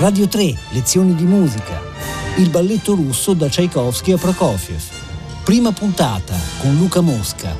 Radio 3, lezioni di musica. Il balletto russo da Tchaikovsky a Prokofiev. Prima puntata con Luca Mosca.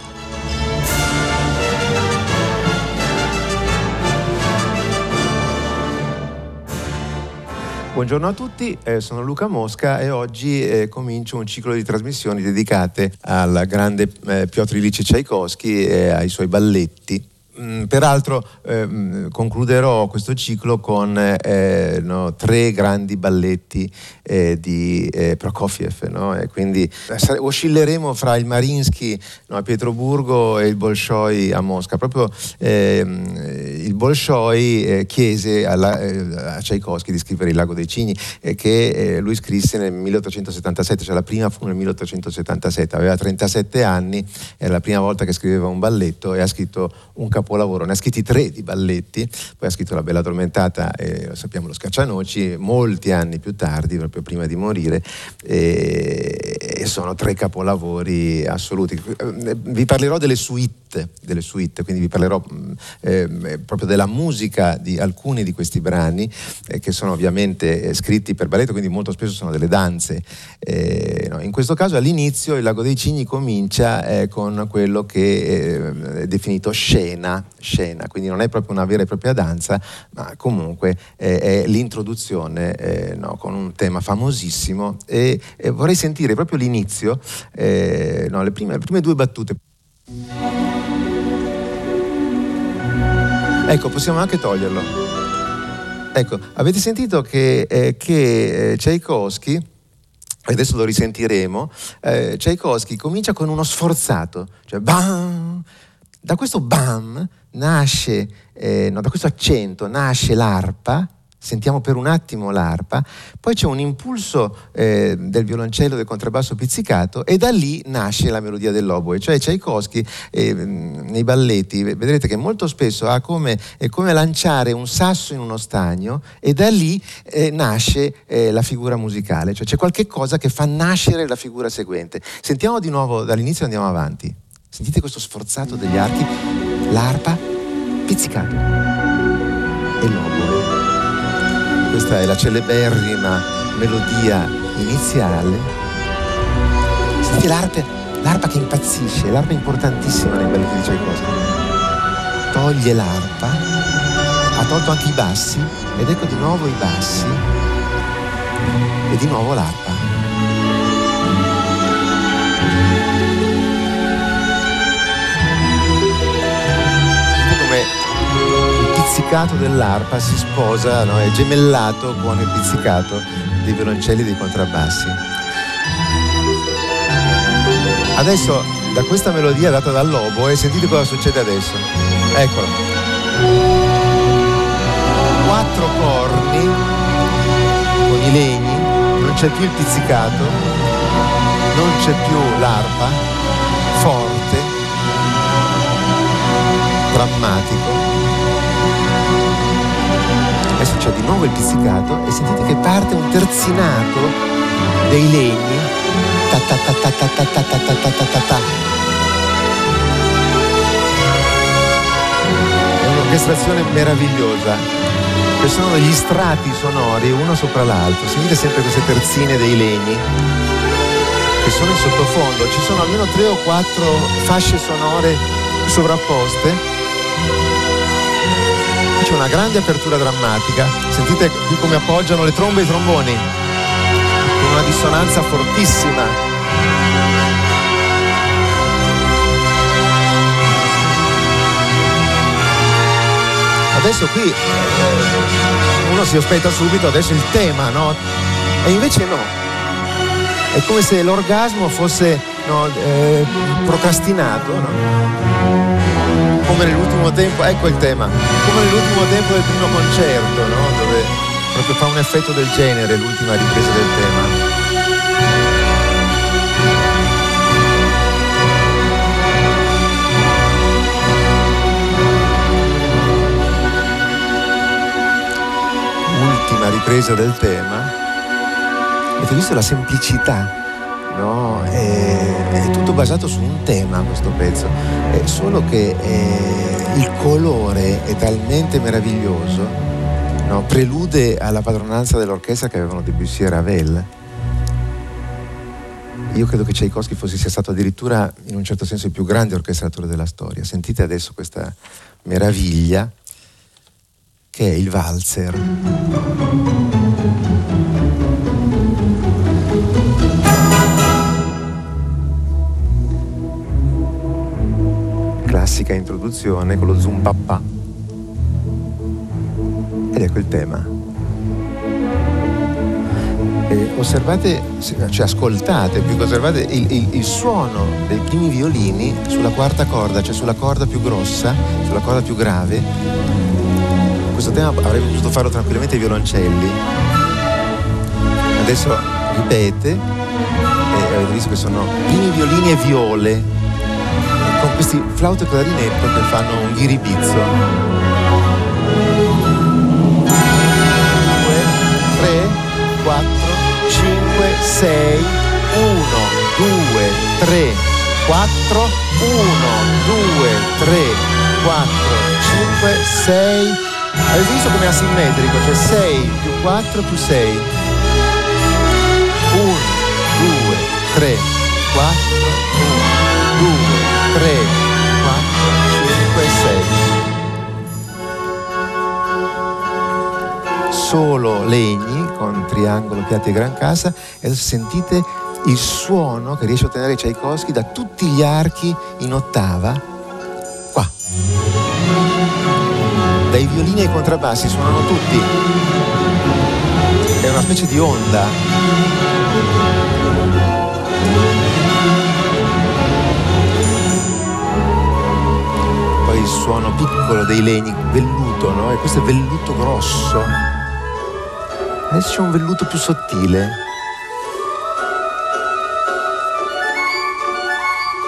Buongiorno a tutti, eh, sono Luca Mosca e oggi eh, comincio un ciclo di trasmissioni dedicate al grande eh, Piotr Ilyich Tchaikovsky e ai suoi balletti Mm, peraltro eh, concluderò questo ciclo con eh, no, tre grandi balletti eh, di eh, Prokofiev, no? e quindi oscilleremo fra il Marinsky no, a Pietroburgo e il Bolshoi a Mosca. Proprio ehm, il Bolshoi eh, chiese alla, eh, a Tchaikovsky di scrivere Il lago dei cigni, che lui scrisse nel 1877, cioè la prima fu nel 1877, aveva 37 anni, era la prima volta che scriveva un balletto e ha scritto un capolavoro capolavoro, ne ha scritti tre di balletti, poi ha scritto La Bella Addormentata e lo sappiamo Lo Scaccianoci, molti anni più tardi, proprio prima di morire, e, e sono tre capolavori assoluti. Vi parlerò delle suite, delle suite quindi vi parlerò eh, proprio della musica di alcuni di questi brani, eh, che sono ovviamente eh, scritti per balletto, quindi molto spesso sono delle danze. Eh, no, in questo caso all'inizio il Lago dei Cigni comincia eh, con quello che eh, è definito scena, scena, quindi non è proprio una vera e propria danza, ma comunque eh, è l'introduzione eh, no, con un tema famosissimo e, e vorrei sentire proprio l'inizio, eh, no, le, prime, le prime due battute. Ecco, possiamo anche toglierlo. Ecco, avete sentito che, eh, che Tchaikovsky adesso lo risentiremo, eh, Tchaikovsky comincia con uno sforzato, cioè bam, da questo bam nasce, eh, no, da questo accento nasce l'arpa, sentiamo per un attimo l'arpa, poi c'è un impulso eh, del violoncello del contrabbasso pizzicato e da lì nasce la melodia dell'oboe, cioè Tchaikovsky eh, nei balletti vedrete che molto spesso ha come, è come lanciare un sasso in uno stagno e da lì eh, nasce eh, la figura musicale, cioè c'è qualche cosa che fa nascere la figura seguente. Sentiamo di nuovo dall'inizio e andiamo avanti. Sentite questo sforzato degli archi, l'arpa, pizzicato e l'oboe. Questa è la celeberrima melodia iniziale. Sentite l'arpa, l'arpa che impazzisce, l'arpa importantissima nei balletti di Tchaikovsky. Toglie l'arpa, ha tolto anche i bassi ed ecco di nuovo i bassi e di nuovo l'arpa. Pizzicato dell'arpa si sposa, no? è gemellato con il pizzicato dei violoncelli e dei contrabbassi. Adesso da questa melodia data dall'oboe sentite cosa succede adesso. Eccolo. Quattro corni con i legni, non c'è più il pizzicato, non c'è più l'arpa, forte, drammatico c'è di nuovo il pizzicato e sentite che parte un terzinato dei legni ta ta ta ta ta ta ta ta ta ta ta ta è un'orchestrazione meravigliosa che sono degli strati sonori uno sopra l'altro sentite sempre queste terzine dei legni che sono in sottofondo ci sono almeno tre o quattro fasce sonore sovrapposte c'è una grande apertura drammatica. Sentite qui come appoggiano le trombe e i tromboni, con una dissonanza fortissima. Adesso qui eh, uno si aspetta subito adesso il tema, no? E invece no. È come se l'orgasmo fosse no, eh, procrastinato, no? Come nell'ultimo tempo, ecco il tema, come nell'ultimo tempo del primo concerto, no? dove proprio fa un effetto del genere l'ultima ripresa del tema. Ultima ripresa del tema. Avete visto la semplicità? È, tutto basato su un tema questo pezzo, è solo che eh, il colore è talmente meraviglioso no? prelude alla padronanza dell'orchestra che avevano Debussy e Ravel. Io credo che Tchaikovsky fosse sia stato addirittura in un certo senso il più grande orchestratore della storia. Sentite adesso questa meraviglia che è il valzer. Classica introduzione con lo zoom papà. Ed ecco il tema. E osservate, cioè ascoltate, più che osservate il, il, il, suono dei primi violini sulla quarta corda, cioè sulla corda più grossa, sulla corda più grave. Questo tema avrei potuto farlo tranquillamente ai violoncelli. Adesso ripete, e avete visto che sono primi violini e viole, con questi flauto e clarinetto che fanno un ghiribizzo. 4, 5, 6, 1, 2, 3, 4, 1, 2, 3, 4, 5, 6. Avete visto come è asimmetrico? Cioè 6 più 4 più 6. 1, 2, 3, 4, 1, Solo legni con triangolo, piatti e gran casa e sentite il suono che riesce a ottenere Tchaikovsky da tutti gli archi in ottava. Qua. Dai violini ai contrabbassi suonano tutti. È una specie di onda. Poi il suono piccolo dei legni velluto no? e questo è velluto grosso Adesso c'è un velluto più sottile.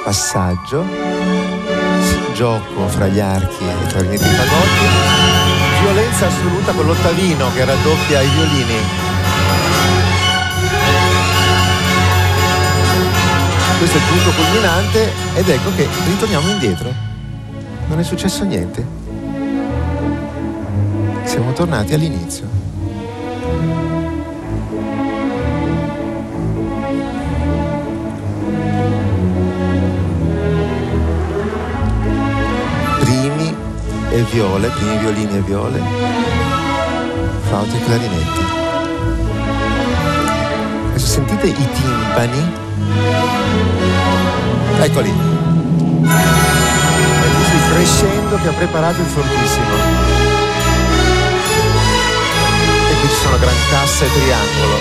Passaggio, gioco fra gli archi e i clarinetti fagotti, violenza assoluta con l'ottavino che raddoppia i violini. Questo è il punto culminante ed ecco che ritorniamo indietro. Non è successo niente. Siamo tornati all'inizio. Primi e viole, primi violini e viole, flauto e clarinetti. Adesso sentite i timpani. Eccoli. È crescendo che ha preparato il fortissimo qui ci sono gran cassa e triangolo.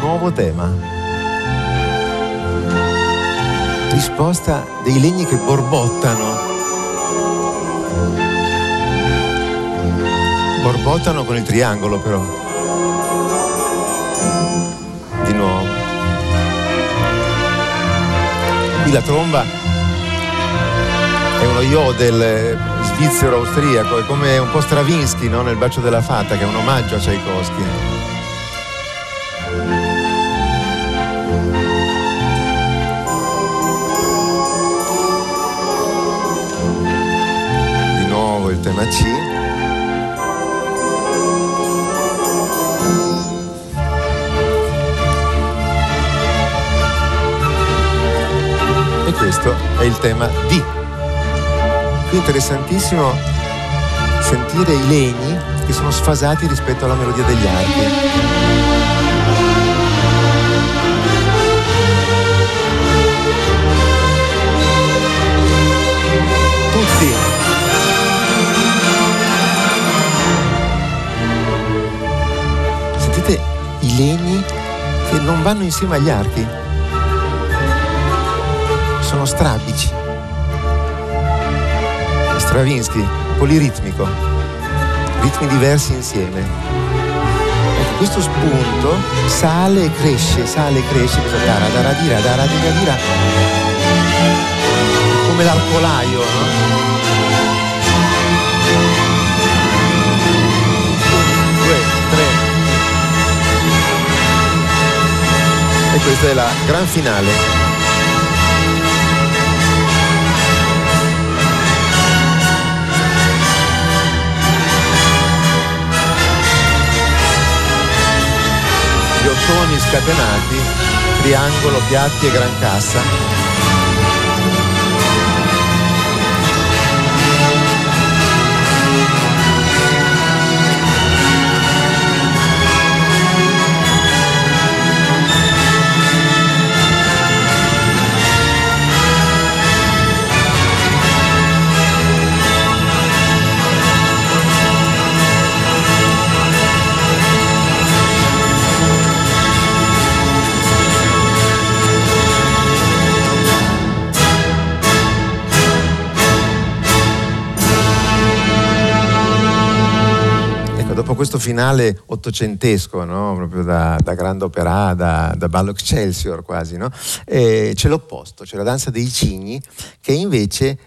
Nuovo tema. Risposta dei legni che borbottano Borbottano con il triangolo però. Di nuovo. Qui la tromba è uno yodel eh, svizzero-austriaco, è come un po' Stravinsky no? nel bacio della fata, che è un omaggio a Tchaikovsky. Di nuovo il tema C. è il tema D. Qui interessantissimo sentire i legni che sono sfasati rispetto alla melodia degli archi. Tutti. Sentite i legni che non vanno insieme agli archi sono strabici. Stravinsky, poliritmico, ritmi diversi insieme. Ecco, questo spunto sale e cresce, sale e cresce, cosa dara, dara, dira, dara, dira, dira, come l'arcolaio, no? questa è la gran finale. Gli ottoni scatenati, triangolo, piatti e gran cassa. Questo finale ottocentesco, no? proprio da, da Grande Opera, da, da, Ballo Excelsior quasi, no? c'è l'opposto, c'è la danza dei cigni che invece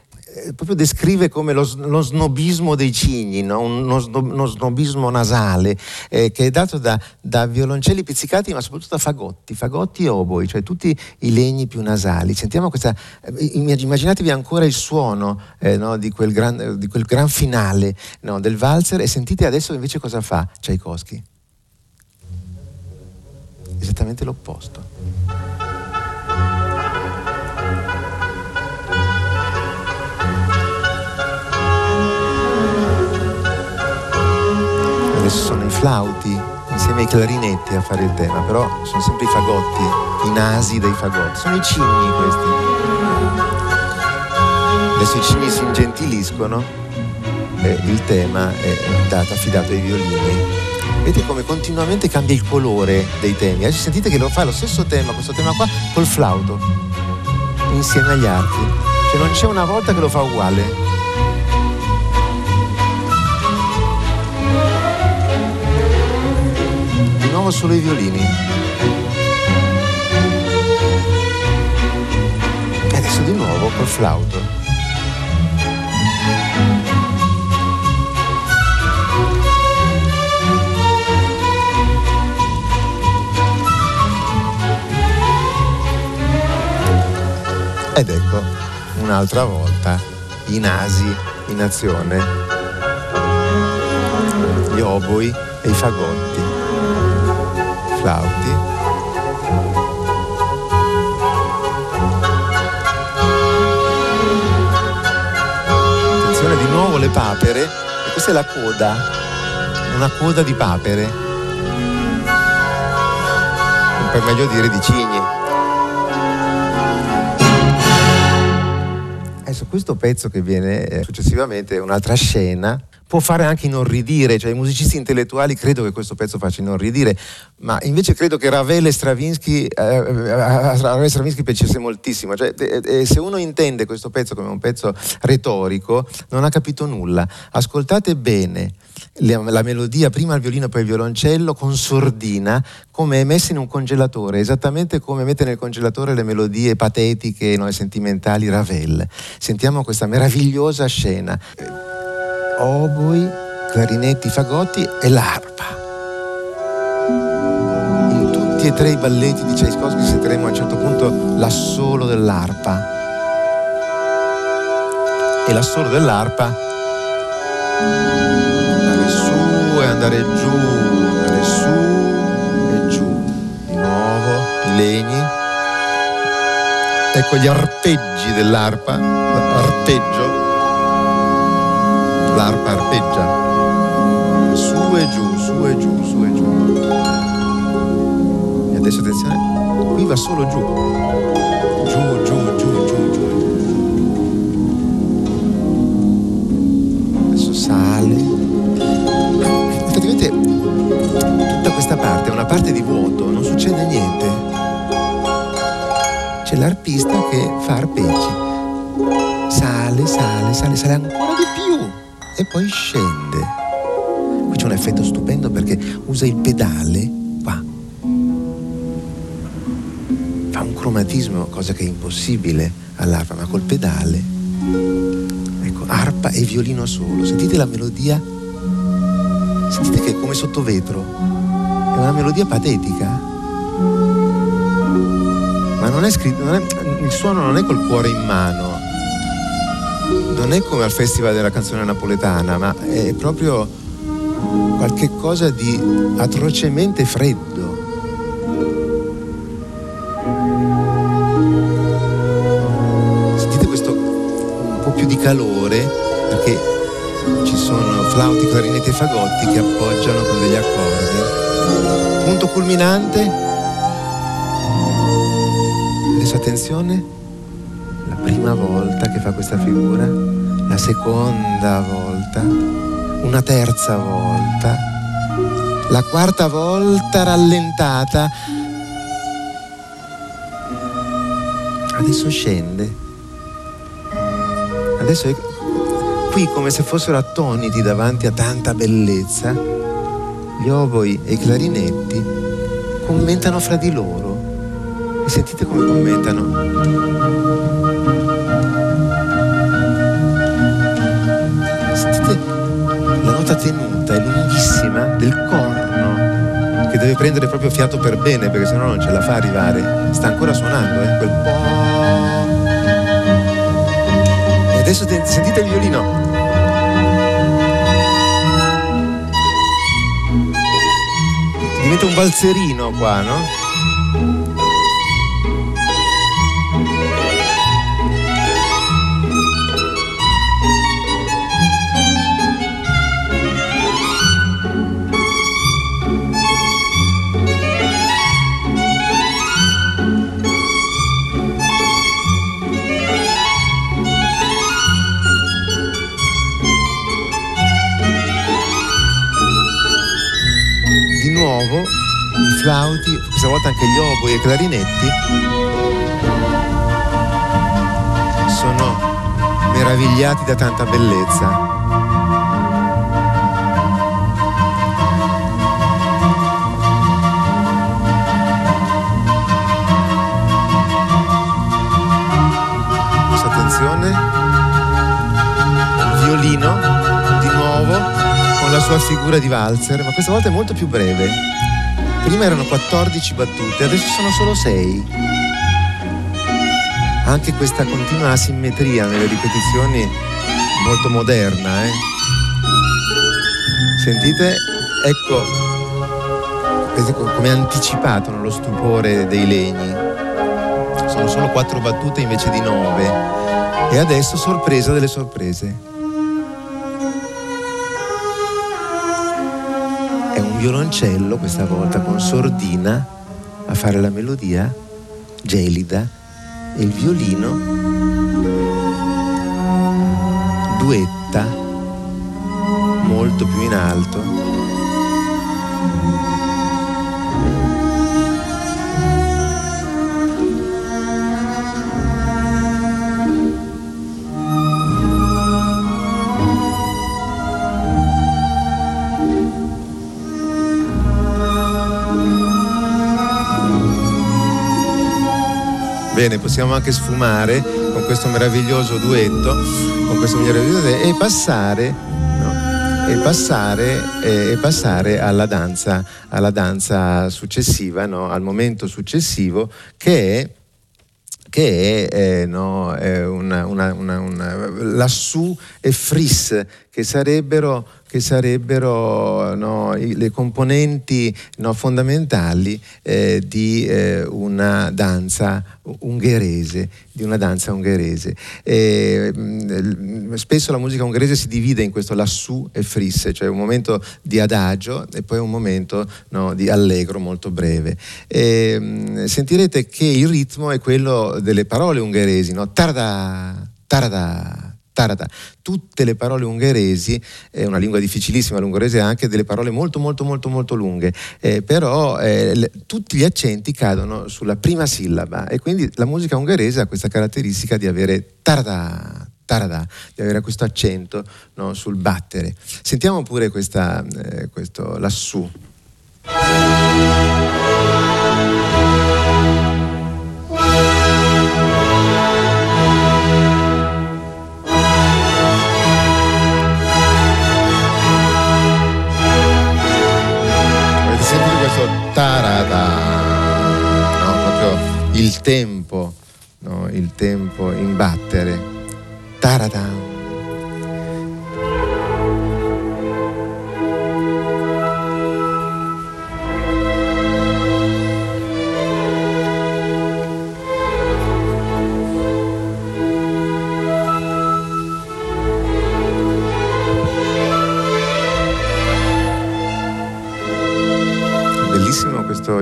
proprio descrive come lo, lo, snobismo dei cigni, no? uno, uno, snobismo nasale eh, che è dato da, da, violoncelli pizzicati ma soprattutto da fagotti, fagotti e oboi, cioè tutti i legni più nasali. Sentiamo questa, eh, immaginatevi ancora il suono eh, no? di, quel gran, di, quel gran, finale no? del valzer e sentite adesso invece cosa fa Tchaikovsky. Esattamente l'opposto. Flauti insieme ai clarinetti a fare il tema, però sono sempre i fagotti, i nasi dei fagotti, sono i cigni questi. Adesso i cigni si ingentiliscono e il tema è dato, affidato ai violini. Vedete come continuamente cambia il colore dei temi. Adesso sentite che lo fa lo stesso tema, questo tema qua, col flauto, insieme agli archi. Cioè non c'è una volta che lo fa uguale. Nuovo solo i violini. E adesso di nuovo col flauto. Ed ecco, un'altra volta, i nasi in azione, gli oboi e i fagotti flauti. Attenzione di nuovo le papere, e questa è la coda, una coda di papere, per meglio dire di cigni. Adesso questo pezzo che viene eh, successivamente è un'altra scena può fare anche inorridire, cioè i musicisti intellettuali credo che questo pezzo faccia inorridire, ma invece credo che Ravel e Stravinsky, eh, a Ravel e Stravinsky piacesse moltissimo, cioè, eh, eh, se uno intende questo pezzo come un pezzo retorico non ha capito nulla, ascoltate bene la melodia, prima il violino poi il violoncello, con sordina, come è messa in un congelatore, esattamente come mette nel congelatore le melodie patetiche no, e sentimentali Ravel. Sentiamo questa meravigliosa scena oboi, clarinetti, fagotti e l'arpa. In tutti e tre i balletti di Tchaikovsky sentiremo a un certo punto l'assolo dell'arpa. E l'assolo dell'arpa andare su e andare giù, andare su e giù. Di nuovo i legni. Ecco gli arpeggi dell'arpa, arpeggio l'arpa arpeggia. Su e giù, su e giù, su e giù. E adesso attenzione, qui va solo giù. Giù, giù, giù, giù, giù. Adesso sale. Praticamente tutta questa parte è una parte di vuoto, non succede niente. C'è l'arpista che fa arpeggi. Sale, sale, sale, sale ancora di più e poi scende. Qui c'è un effetto stupendo perché usa il pedale qua. Fa un cromatismo, cosa che è impossibile all'arpa, ma col pedale. Ecco, arpa e violino solo. Sentite la melodia? Sentite che è come sotto vetro. È una melodia patetica. non è scritto, non è, il suono non è col cuore in mano, non è come al Festival della canzone napoletana, ma è proprio qualche cosa di atrocemente freddo. Sentite questo un po' più di calore perché ci sono flauti, clarinetti e fagotti che appoggiano con degli accordi. Punto culminante. Adesso attenzione, prima volta che fa questa figura, la seconda volta, una terza volta, la quarta volta rallentata. Adesso scende. Adesso è qui come se fossero attoniti davanti a tanta bellezza. Gli oboi e i clarinetti commentano fra di loro. E sentite come commentano. Del corno che deve prendere proprio fiato per bene perché sennò non ce la fa arrivare. Sta ancora suonando, eh, quel po'. E adesso te- sentite il violino. Diventa un valzerino qua, no? Nuovo i flauti, questa volta anche gli oboi e i clarinetti, sono meravigliati da tanta bellezza. Questa attenzione, violino sua figura di valzer, ma questa volta è molto più breve. Prima erano 14 battute, adesso sono solo 6. Anche questa continua asimmetria nelle ripetizioni molto moderna, eh? Sentite? Ecco, come anticipato nello stupore dei legni. Sono solo 4 battute invece di 9. E adesso sorpresa delle sorprese. Violoncello questa volta con sordina a fare la melodia, gelida, e il violino duetta molto più in alto. Bene, possiamo anche sfumare con questo meraviglioso duetto, con questo meraviglioso duetto e passare, no, e passare, e, e passare alla, danza, alla danza successiva, no, al momento successivo che è che è, eh, no, una, una, una, una, lassù e fris, che sarebbero, che sarebbero no, le componenti no, fondamentali eh, di eh, una danza ungherese, di una danza ungherese. E, mh, spesso la musica ungherese si divide in questo lassù e fris, cioè un momento di adagio e poi un momento no, di allegro molto breve. E, mh, sentirete che il ritmo è quello delle parole ungheresi, no? tarda, tarda. Tarata. Tutte le parole ungheresi, è una lingua difficilissima, l'ungherese ha anche delle parole molto molto molto molto lunghe, eh, però eh, le, tutti gli accenti cadono sulla prima sillaba e quindi la musica ungherese ha questa caratteristica di avere tarada, tarada, di avere questo accento no, sul battere. Sentiamo pure questa, eh, questo lassù. Tarada? No, proprio il tempo, no? il tempo in battere. Taradam.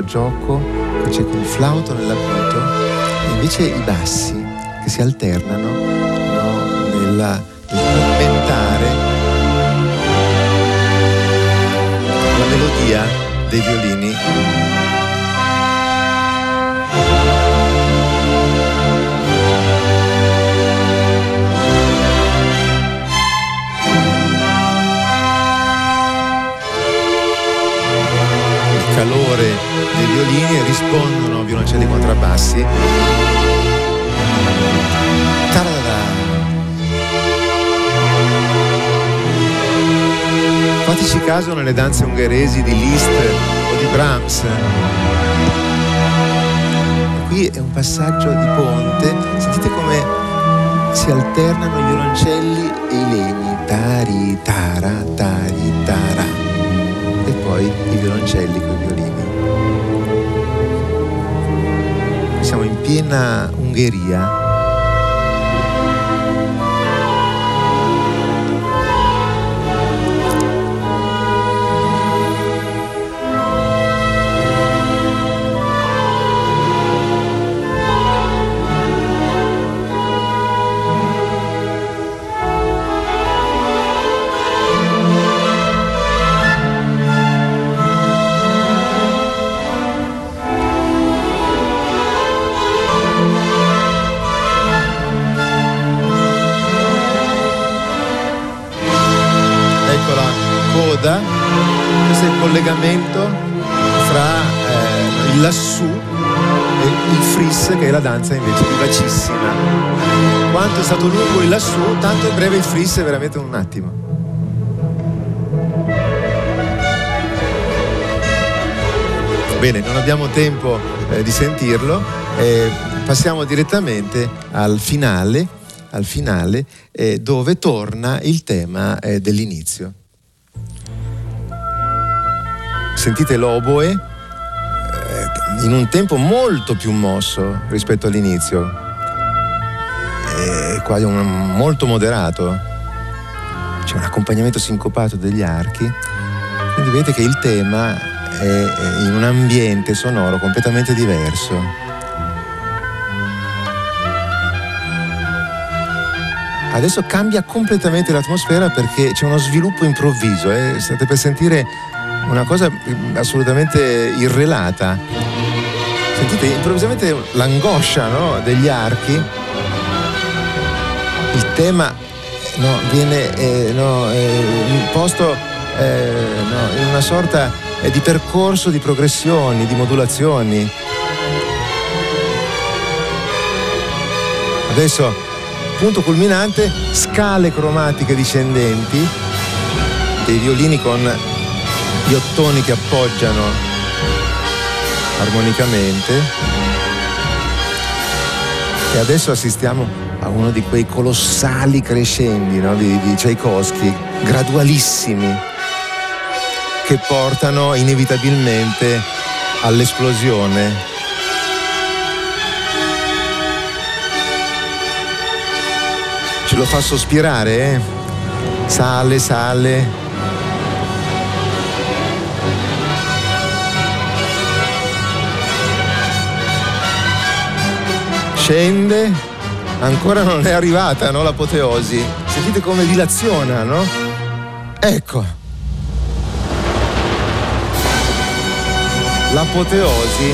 Gioco che c'è con il flauto nell'acuto e invece i bassi che si alternano no, nella, nel commentare la melodia dei violini. Calore dei violini e rispondono violoncelli contrabbassi. Ta-da-da. Fateci caso nelle danze ungheresi di Liszt o di Brahms. Qui è un passaggio di ponte, sentite come si alternano i violoncelli e i legni. Tari, tara, tari, tara. E poi i violoncelli con i violini. Siamo in piena Ungheria collegamento fra eh, il lassù e il fris che è la danza invece vivacissima. Quanto è stato lungo il lassù, tanto è breve il fris è veramente un attimo. Bene, non abbiamo tempo eh, di sentirlo, eh, passiamo direttamente al finale, al finale eh, dove torna il tema eh, dell'inizio sentite l'oboe eh, in un tempo molto più mosso rispetto all'inizio, è quasi un, molto moderato, c'è un accompagnamento sincopato degli archi, quindi vedete che il tema è in un ambiente sonoro completamente diverso. Adesso cambia completamente l'atmosfera perché c'è uno sviluppo improvviso, eh? state per sentire una cosa mm, assolutamente irrelata. Sentite improvvisamente l'angoscia no, degli archi, il tema no, viene eh, no, eh, imposto eh, in una sorta eh, di percorso di progressioni, di modulazioni. Adesso, punto culminante, scale cromatiche discendenti dei violini con gli ottoni che appoggiano armonicamente e adesso assistiamo a uno di quei colossali crescendi no? di, di Tchaikovsky, gradualissimi, che portano inevitabilmente all'esplosione. Ce lo fa sospirare, eh? Sale, sale, scende, ancora non è arrivata no, l'apoteosi. Sentite come dilaziona, no? Ecco. L'apoteosi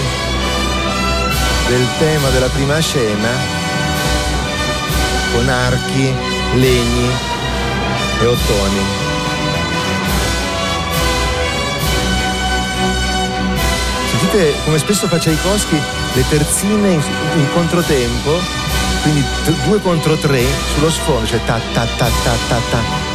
del tema della prima scena con archi, legni e ottoni. Sentite come spesso fa Tchaikovsky le terzine in, controtempo, quindi due contro tre sullo sfondo, cioè ta ta ta ta ta ta.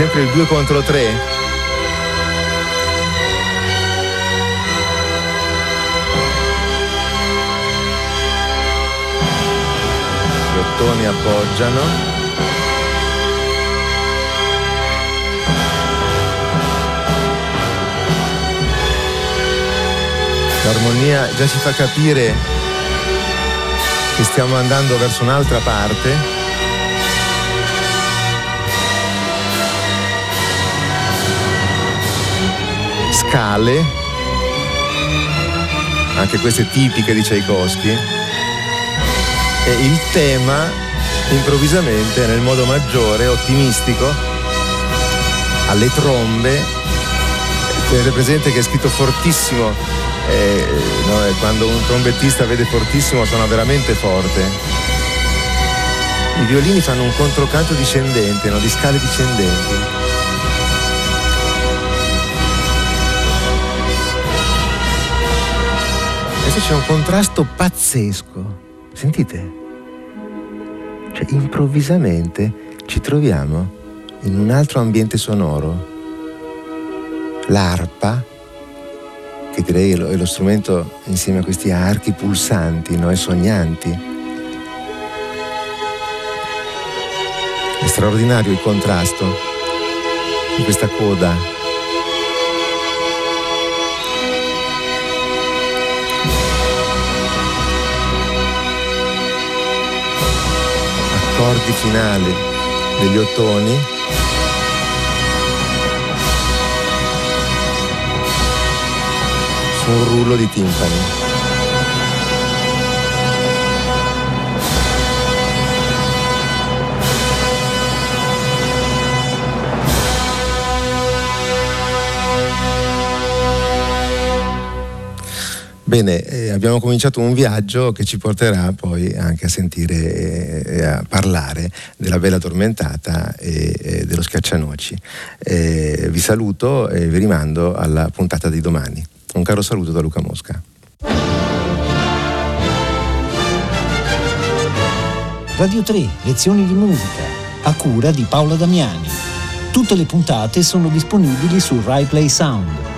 Sempre il 2 contro 3 ottoni appoggiano. L'armonia già ci fa capire che stiamo andando verso un'altra parte. Scale, anche queste tipiche di Tchaikovsky e il tema improvvisamente nel modo maggiore, ottimistico, alle trombe, tenete presente che è scritto fortissimo, eh, no, quando un trombettista vede fortissimo suona veramente forte. I violini fanno un controcanto discendente, no, di scale discendenti. Adesso c'è un contrasto pazzesco. Sentite? Cioè, improvvisamente ci troviamo in un altro ambiente sonoro. L'arpa, che direi è lo, strumento insieme a questi archi pulsanti no? e sognanti. È straordinario il contrasto di questa coda accordi finali degli ottoni su un rullo di timpani. Bene, eh, abbiamo cominciato un viaggio che ci porterà poi anche a sentire e a parlare della Bella Tormentata e, e dello Schiaccianoci. Eh, vi saluto e vi rimando alla puntata di domani. Un caro saluto da Luca Mosca. Radio 3, lezioni di musica, a cura di Paola Damiani. Tutte le puntate sono disponibili su RaiPlay Sound.